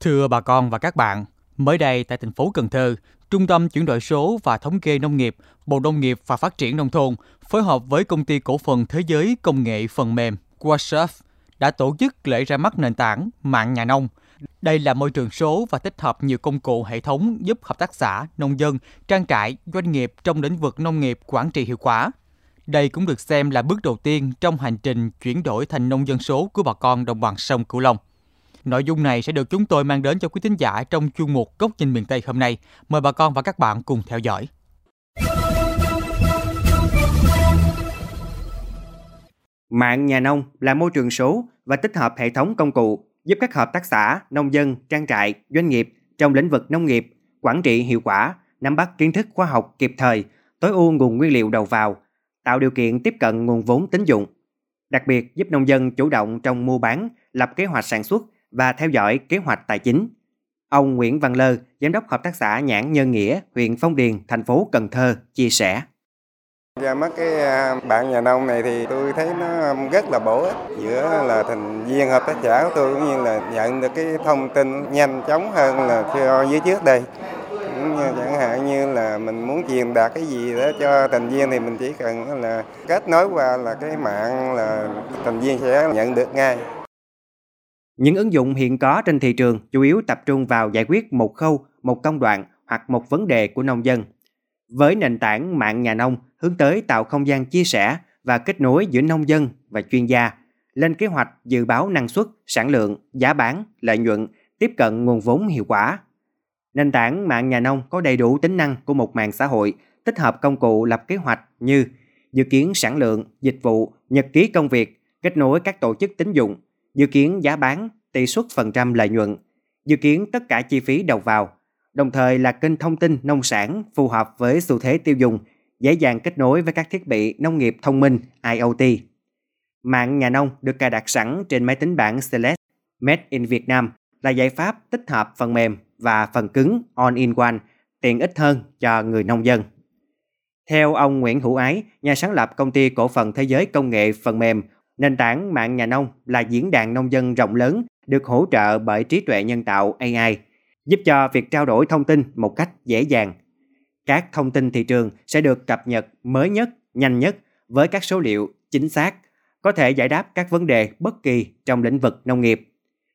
Thưa bà con và các bạn, mới đây tại thành phố Cần Thơ, Trung tâm chuyển đổi số và thống kê nông nghiệp, Bộ Nông nghiệp và Phát triển nông thôn phối hợp với công ty cổ phần thế giới công nghệ phần mềm WhatsApp đã tổ chức lễ ra mắt nền tảng mạng nhà nông. Đây là môi trường số và tích hợp nhiều công cụ hệ thống giúp hợp tác xã, nông dân, trang trại, doanh nghiệp trong lĩnh vực nông nghiệp quản trị hiệu quả. Đây cũng được xem là bước đầu tiên trong hành trình chuyển đổi thành nông dân số của bà con đồng bằng sông Cửu Long. Nội dung này sẽ được chúng tôi mang đến cho quý thính giả trong chuyên mục Góc nhìn miền Tây hôm nay. Mời bà con và các bạn cùng theo dõi. Mạng nhà nông là môi trường số và tích hợp hệ thống công cụ giúp các hợp tác xã, nông dân, trang trại, doanh nghiệp trong lĩnh vực nông nghiệp quản trị hiệu quả, nắm bắt kiến thức khoa học kịp thời, tối ưu nguồn nguyên liệu đầu vào, tạo điều kiện tiếp cận nguồn vốn tín dụng. Đặc biệt giúp nông dân chủ động trong mua bán, lập kế hoạch sản xuất và theo dõi kế hoạch tài chính. Ông Nguyễn Văn Lơ, Giám đốc Hợp tác xã Nhãn Nhân Nghĩa, huyện Phong Điền, thành phố Cần Thơ, chia sẻ. Ra mắt cái à, bạn nhà nông này thì tôi thấy nó rất là bổ ích giữa là thành viên hợp tác xã của tôi cũng như là nhận được cái thông tin nhanh chóng hơn là cho dưới trước đây. chẳng hạn như là mình muốn truyền đạt cái gì đó cho thành viên thì mình chỉ cần là kết nối qua là cái mạng là thành viên sẽ nhận được ngay. Những ứng dụng hiện có trên thị trường chủ yếu tập trung vào giải quyết một khâu, một công đoạn hoặc một vấn đề của nông dân. Với nền tảng mạng nhà nông hướng tới tạo không gian chia sẻ và kết nối giữa nông dân và chuyên gia, lên kế hoạch dự báo năng suất, sản lượng, giá bán, lợi nhuận, tiếp cận nguồn vốn hiệu quả. Nền tảng mạng nhà nông có đầy đủ tính năng của một mạng xã hội, tích hợp công cụ lập kế hoạch như dự kiến sản lượng, dịch vụ, nhật ký công việc, kết nối các tổ chức tín dụng, dự kiến giá bán, tỷ suất phần trăm lợi nhuận, dự kiến tất cả chi phí đầu vào, đồng thời là kênh thông tin nông sản phù hợp với xu thế tiêu dùng, dễ dàng kết nối với các thiết bị nông nghiệp thông minh IoT. Mạng nhà nông được cài đặt sẵn trên máy tính bảng Celeste Made in Việt Nam là giải pháp tích hợp phần mềm và phần cứng all-in-one tiện ích hơn cho người nông dân. Theo ông Nguyễn Hữu Ái, nhà sáng lập công ty cổ phần thế giới công nghệ phần mềm Nền tảng mạng nhà nông là diễn đàn nông dân rộng lớn được hỗ trợ bởi trí tuệ nhân tạo AI, giúp cho việc trao đổi thông tin một cách dễ dàng. Các thông tin thị trường sẽ được cập nhật mới nhất, nhanh nhất với các số liệu chính xác, có thể giải đáp các vấn đề bất kỳ trong lĩnh vực nông nghiệp.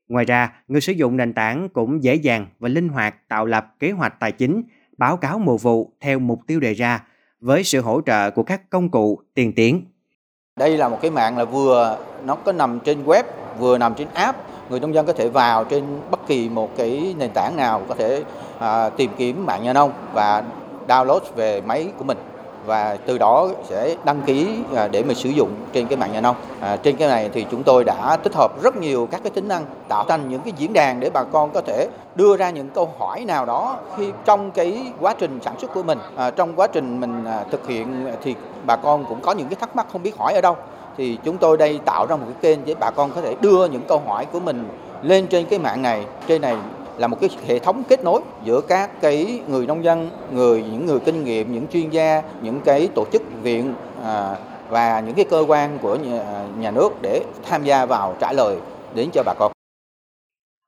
Ngoài ra, người sử dụng nền tảng cũng dễ dàng và linh hoạt tạo lập kế hoạch tài chính, báo cáo mùa vụ theo mục tiêu đề ra với sự hỗ trợ của các công cụ tiên tiến. Đây là một cái mạng là vừa nó có nằm trên web, vừa nằm trên app. Người nông dân có thể vào trên bất kỳ một cái nền tảng nào có thể à, tìm kiếm mạng nhà nông và download về máy của mình và từ đó sẽ đăng ký à, để mình sử dụng trên cái mạng nhà nông. À, trên cái này thì chúng tôi đã tích hợp rất nhiều các cái tính năng tạo thành những cái diễn đàn để bà con có thể đưa ra những câu hỏi nào đó khi trong cái quá trình sản xuất của mình, à, trong quá trình mình à, thực hiện thì bà con cũng có những cái thắc mắc không biết hỏi ở đâu. Thì chúng tôi đây tạo ra một cái kênh để bà con có thể đưa những câu hỏi của mình lên trên cái mạng này. Trên này là một cái hệ thống kết nối giữa các cái người nông dân, người những người kinh nghiệm, những chuyên gia, những cái tổ chức viện à, và những cái cơ quan của nhà, à, nhà nước để tham gia vào trả lời đến cho bà con.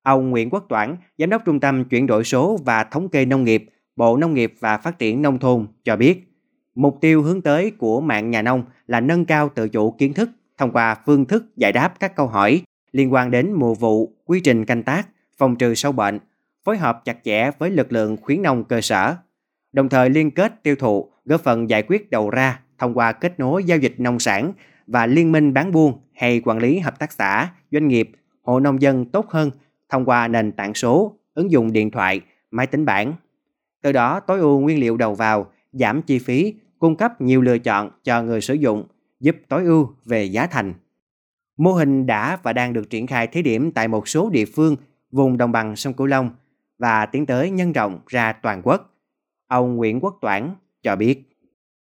Ông Nguyễn Quốc Toản, Giám đốc Trung tâm Chuyển đổi số và Thống kê Nông nghiệp, Bộ Nông nghiệp và Phát triển Nông thôn cho biết, mục tiêu hướng tới của mạng nhà nông là nâng cao tự chủ kiến thức thông qua phương thức giải đáp các câu hỏi liên quan đến mùa vụ, quy trình canh tác, phòng trừ sâu bệnh, phối hợp chặt chẽ với lực lượng khuyến nông cơ sở, đồng thời liên kết tiêu thụ góp phần giải quyết đầu ra thông qua kết nối giao dịch nông sản và liên minh bán buôn hay quản lý hợp tác xã, doanh nghiệp, hộ nông dân tốt hơn thông qua nền tảng số, ứng dụng điện thoại, máy tính bảng. Từ đó tối ưu nguyên liệu đầu vào, giảm chi phí, cung cấp nhiều lựa chọn cho người sử dụng, giúp tối ưu về giá thành. Mô hình đã và đang được triển khai thí điểm tại một số địa phương vùng đồng bằng sông Cửu Long và tiến tới nhân rộng ra toàn quốc. Ông Nguyễn Quốc Toản cho biết.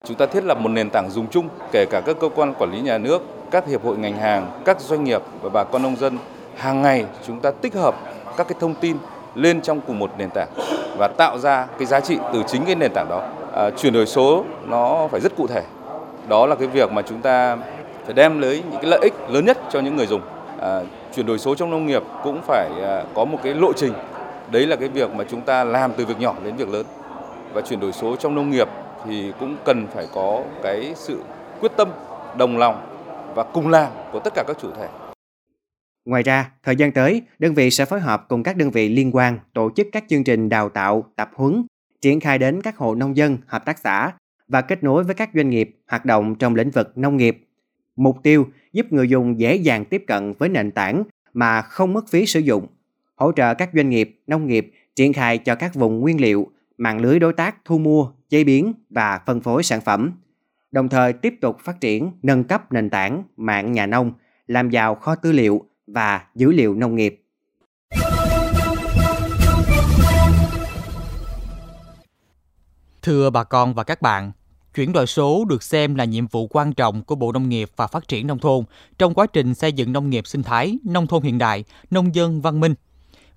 Chúng ta thiết lập một nền tảng dùng chung kể cả các cơ quan quản lý nhà nước, các hiệp hội ngành hàng, các doanh nghiệp và bà con nông dân. Hàng ngày chúng ta tích hợp các cái thông tin lên trong cùng một nền tảng và tạo ra cái giá trị từ chính cái nền tảng đó. À, chuyển đổi số nó phải rất cụ thể. Đó là cái việc mà chúng ta phải đem lấy những cái lợi ích lớn nhất cho những người dùng. À, chuyển đổi số trong nông nghiệp cũng phải à, có một cái lộ trình Đấy là cái việc mà chúng ta làm từ việc nhỏ đến việc lớn. Và chuyển đổi số trong nông nghiệp thì cũng cần phải có cái sự quyết tâm, đồng lòng và cùng làm của tất cả các chủ thể. Ngoài ra, thời gian tới, đơn vị sẽ phối hợp cùng các đơn vị liên quan tổ chức các chương trình đào tạo, tập huấn, triển khai đến các hộ nông dân, hợp tác xã và kết nối với các doanh nghiệp hoạt động trong lĩnh vực nông nghiệp. Mục tiêu giúp người dùng dễ dàng tiếp cận với nền tảng mà không mất phí sử dụng, hỗ trợ các doanh nghiệp, nông nghiệp triển khai cho các vùng nguyên liệu, mạng lưới đối tác thu mua, chế biến và phân phối sản phẩm, đồng thời tiếp tục phát triển nâng cấp nền tảng mạng nhà nông, làm giàu kho tư liệu và dữ liệu nông nghiệp. Thưa bà con và các bạn, chuyển đổi số được xem là nhiệm vụ quan trọng của Bộ Nông nghiệp và Phát triển Nông thôn trong quá trình xây dựng nông nghiệp sinh thái, nông thôn hiện đại, nông dân văn minh.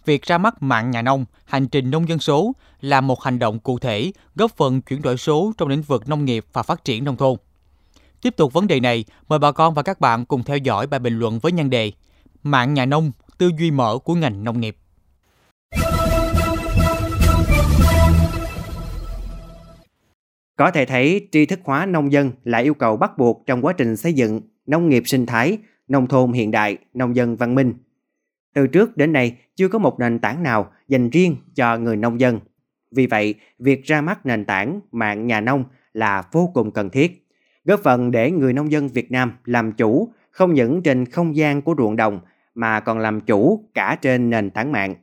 Việc ra mắt mạng nhà nông, hành trình nông dân số là một hành động cụ thể góp phần chuyển đổi số trong lĩnh vực nông nghiệp và phát triển nông thôn. Tiếp tục vấn đề này, mời bà con và các bạn cùng theo dõi bài bình luận với nhan đề Mạng nhà nông, tư duy mở của ngành nông nghiệp. Có thể thấy tri thức hóa nông dân là yêu cầu bắt buộc trong quá trình xây dựng nông nghiệp sinh thái, nông thôn hiện đại, nông dân văn minh. Từ trước đến nay chưa có một nền tảng nào dành riêng cho người nông dân. Vì vậy, việc ra mắt nền tảng mạng nhà nông là vô cùng cần thiết, góp phần để người nông dân Việt Nam làm chủ không những trên không gian của ruộng đồng mà còn làm chủ cả trên nền tảng mạng.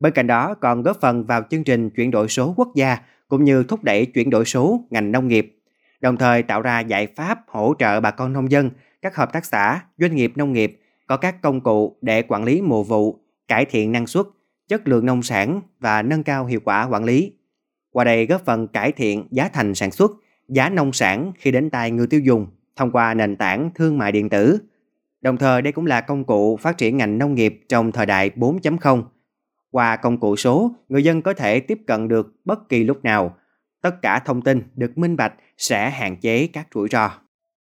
Bên cạnh đó còn góp phần vào chương trình chuyển đổi số quốc gia cũng như thúc đẩy chuyển đổi số ngành nông nghiệp, đồng thời tạo ra giải pháp hỗ trợ bà con nông dân, các hợp tác xã, doanh nghiệp nông nghiệp có các công cụ để quản lý mùa vụ, cải thiện năng suất, chất lượng nông sản và nâng cao hiệu quả quản lý. Qua đây góp phần cải thiện giá thành sản xuất, giá nông sản khi đến tay người tiêu dùng thông qua nền tảng thương mại điện tử. Đồng thời đây cũng là công cụ phát triển ngành nông nghiệp trong thời đại 4.0 qua công cụ số, người dân có thể tiếp cận được bất kỳ lúc nào. Tất cả thông tin được minh bạch sẽ hạn chế các rủi ro.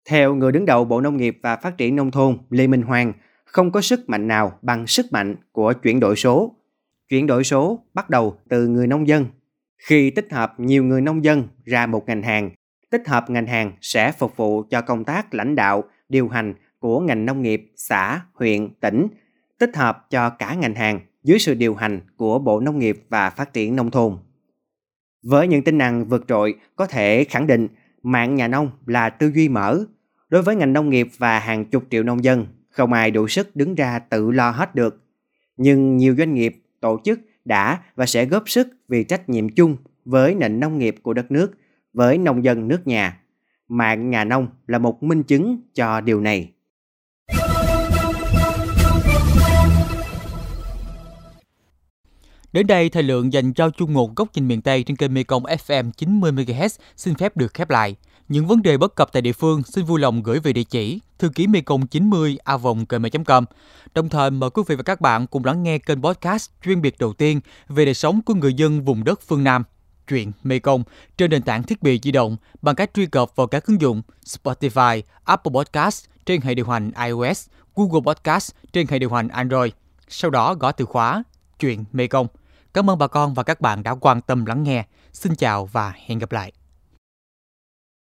Theo người đứng đầu Bộ Nông nghiệp và Phát triển Nông thôn Lê Minh Hoàng, không có sức mạnh nào bằng sức mạnh của chuyển đổi số. Chuyển đổi số bắt đầu từ người nông dân. Khi tích hợp nhiều người nông dân ra một ngành hàng, tích hợp ngành hàng sẽ phục vụ cho công tác lãnh đạo, điều hành của ngành nông nghiệp, xã, huyện, tỉnh, tích hợp cho cả ngành hàng dưới sự điều hành của Bộ Nông nghiệp và Phát triển Nông thôn. Với những tính năng vượt trội, có thể khẳng định mạng nhà nông là tư duy mở. Đối với ngành nông nghiệp và hàng chục triệu nông dân, không ai đủ sức đứng ra tự lo hết được. Nhưng nhiều doanh nghiệp, tổ chức đã và sẽ góp sức vì trách nhiệm chung với nền nông nghiệp của đất nước, với nông dân nước nhà. Mạng nhà nông là một minh chứng cho điều này. Đến đây, thời lượng dành cho chung một góc nhìn miền Tây trên kênh Mekong FM 90MHz xin phép được khép lại. Những vấn đề bất cập tại địa phương xin vui lòng gửi về địa chỉ thư ký mekong 90 a com Đồng thời mời quý vị và các bạn cùng lắng nghe kênh podcast chuyên biệt đầu tiên về đời sống của người dân vùng đất phương Nam chuyện Mekong trên nền tảng thiết bị di động bằng cách truy cập vào các ứng dụng Spotify, Apple Podcast trên hệ điều hành iOS, Google Podcast trên hệ điều hành Android. Sau đó gõ từ khóa chuyện Mekong. Cảm ơn bà con và các bạn đã quan tâm lắng nghe. Xin chào và hẹn gặp lại.